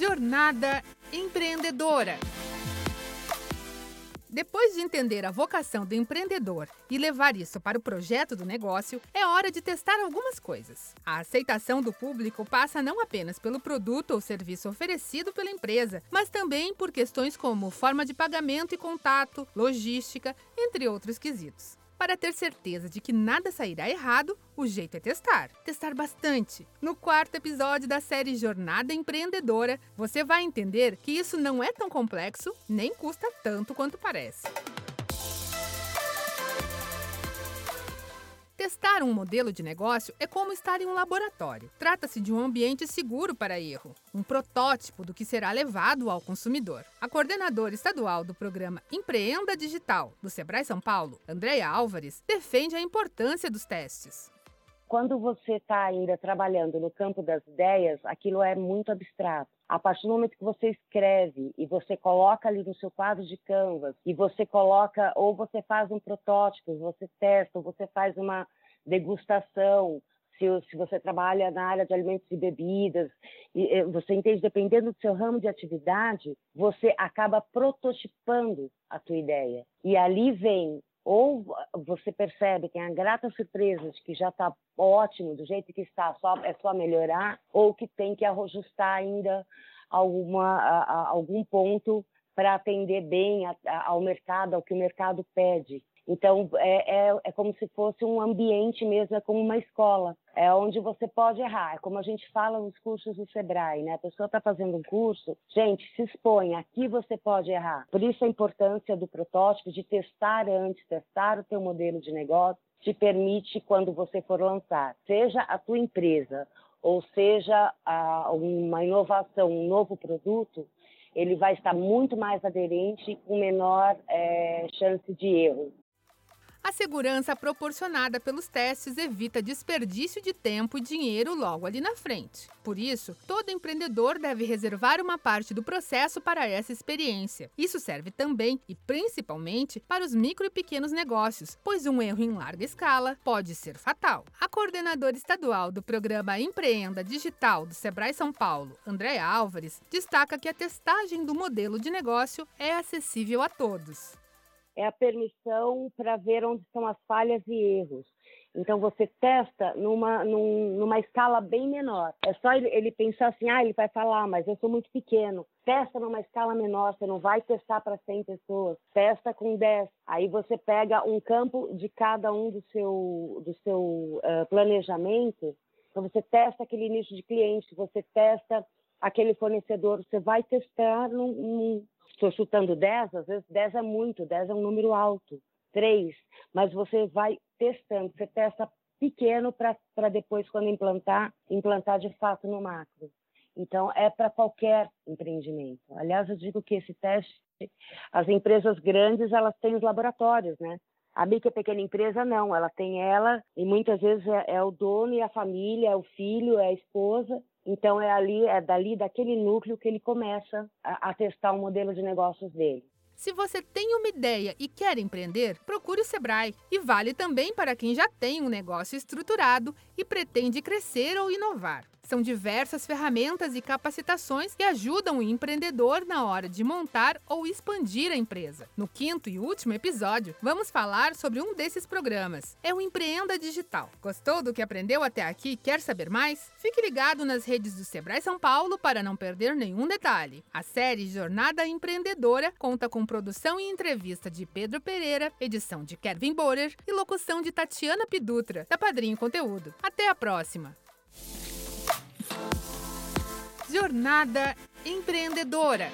Jornada Empreendedora. Depois de entender a vocação do empreendedor e levar isso para o projeto do negócio, é hora de testar algumas coisas. A aceitação do público passa não apenas pelo produto ou serviço oferecido pela empresa, mas também por questões como forma de pagamento e contato, logística, entre outros quesitos. Para ter certeza de que nada sairá errado, o jeito é testar. Testar bastante. No quarto episódio da série Jornada Empreendedora, você vai entender que isso não é tão complexo nem custa tanto quanto parece. Testar um modelo de negócio é como estar em um laboratório. Trata-se de um ambiente seguro para erro, um protótipo do que será levado ao consumidor. A coordenadora estadual do programa Empreenda Digital do Sebrae São Paulo, Andréia Álvares, defende a importância dos testes. Quando você está ainda trabalhando no campo das ideias, aquilo é muito abstrato. A partir do momento que você escreve e você coloca ali no seu quadro de canvas e você coloca ou você faz um protótipo, você testa, ou você faz uma degustação, se, você trabalha na área de alimentos e bebidas, e, você entende, dependendo do seu ramo de atividade, você acaba prototipando a tua ideia. E ali vem ou você percebe, tem a grata surpresa de que já está ótimo do jeito que está, só, é só melhorar, ou que tem que ajustar ainda alguma, a, a, algum ponto para atender bem a, ao mercado, ao que o mercado pede. Então, é, é, é, como se fosse um ambiente mesmo, é como uma escola, é onde você pode errar. É como a gente fala nos cursos do Sebrae, né? A pessoa está fazendo um curso, gente, se expõe, aqui você pode errar. Por isso a importância do protótipo, de testar antes, testar o teu modelo de negócio, te permite, quando você for lançar, seja a tua empresa ou seja a, uma inovação, um novo produto, ele vai estar muito mais aderente com menor é, chance de erro. A segurança proporcionada pelos testes evita desperdício de tempo e dinheiro logo ali na frente. Por isso, todo empreendedor deve reservar uma parte do processo para essa experiência. Isso serve também e principalmente para os micro e pequenos negócios, pois um erro em larga escala pode ser fatal. A coordenadora estadual do programa Empreenda Digital do Sebrae São Paulo, Andréa Álvares, destaca que a testagem do modelo de negócio é acessível a todos é a permissão para ver onde estão as falhas e erros. Então você testa numa, num, numa escala bem menor. É só ele, ele, pensar assim, ah, ele vai falar, mas eu sou muito pequeno. Testa numa escala menor, você não vai testar para 100 pessoas. Testa com 10. Aí você pega um campo de cada um do seu, do seu uh, planejamento. Então você testa aquele nicho de cliente, você testa aquele fornecedor, você vai testar num, estou chutando 10, às vezes 10 é muito, 10 é um número alto, 3, mas você vai testando, você testa pequeno para depois, quando implantar, implantar de fato no macro. Então, é para qualquer empreendimento. Aliás, eu digo que esse teste, as empresas grandes, elas têm os laboratórios, né? A micro pequena empresa, não. Ela tem ela, e muitas vezes é, é o dono e a família, é o filho, é a esposa, então é ali, é dali daquele núcleo que ele começa a, a testar o modelo de negócios dele. Se você tem uma ideia e quer empreender, procure o Sebrae. E vale também para quem já tem um negócio estruturado e pretende crescer ou inovar. São diversas ferramentas e capacitações que ajudam o empreendedor na hora de montar ou expandir a empresa. No quinto e último episódio, vamos falar sobre um desses programas. É o Empreenda Digital. Gostou do que aprendeu até aqui? Quer saber mais? Fique ligado nas redes do Sebrae São Paulo para não perder nenhum detalhe. A série Jornada Empreendedora conta com produção e entrevista de Pedro Pereira, edição de Kevin Borer e locução de Tatiana Pidutra, da Padrinho Conteúdo. Até a próxima! Jornada Empreendedora.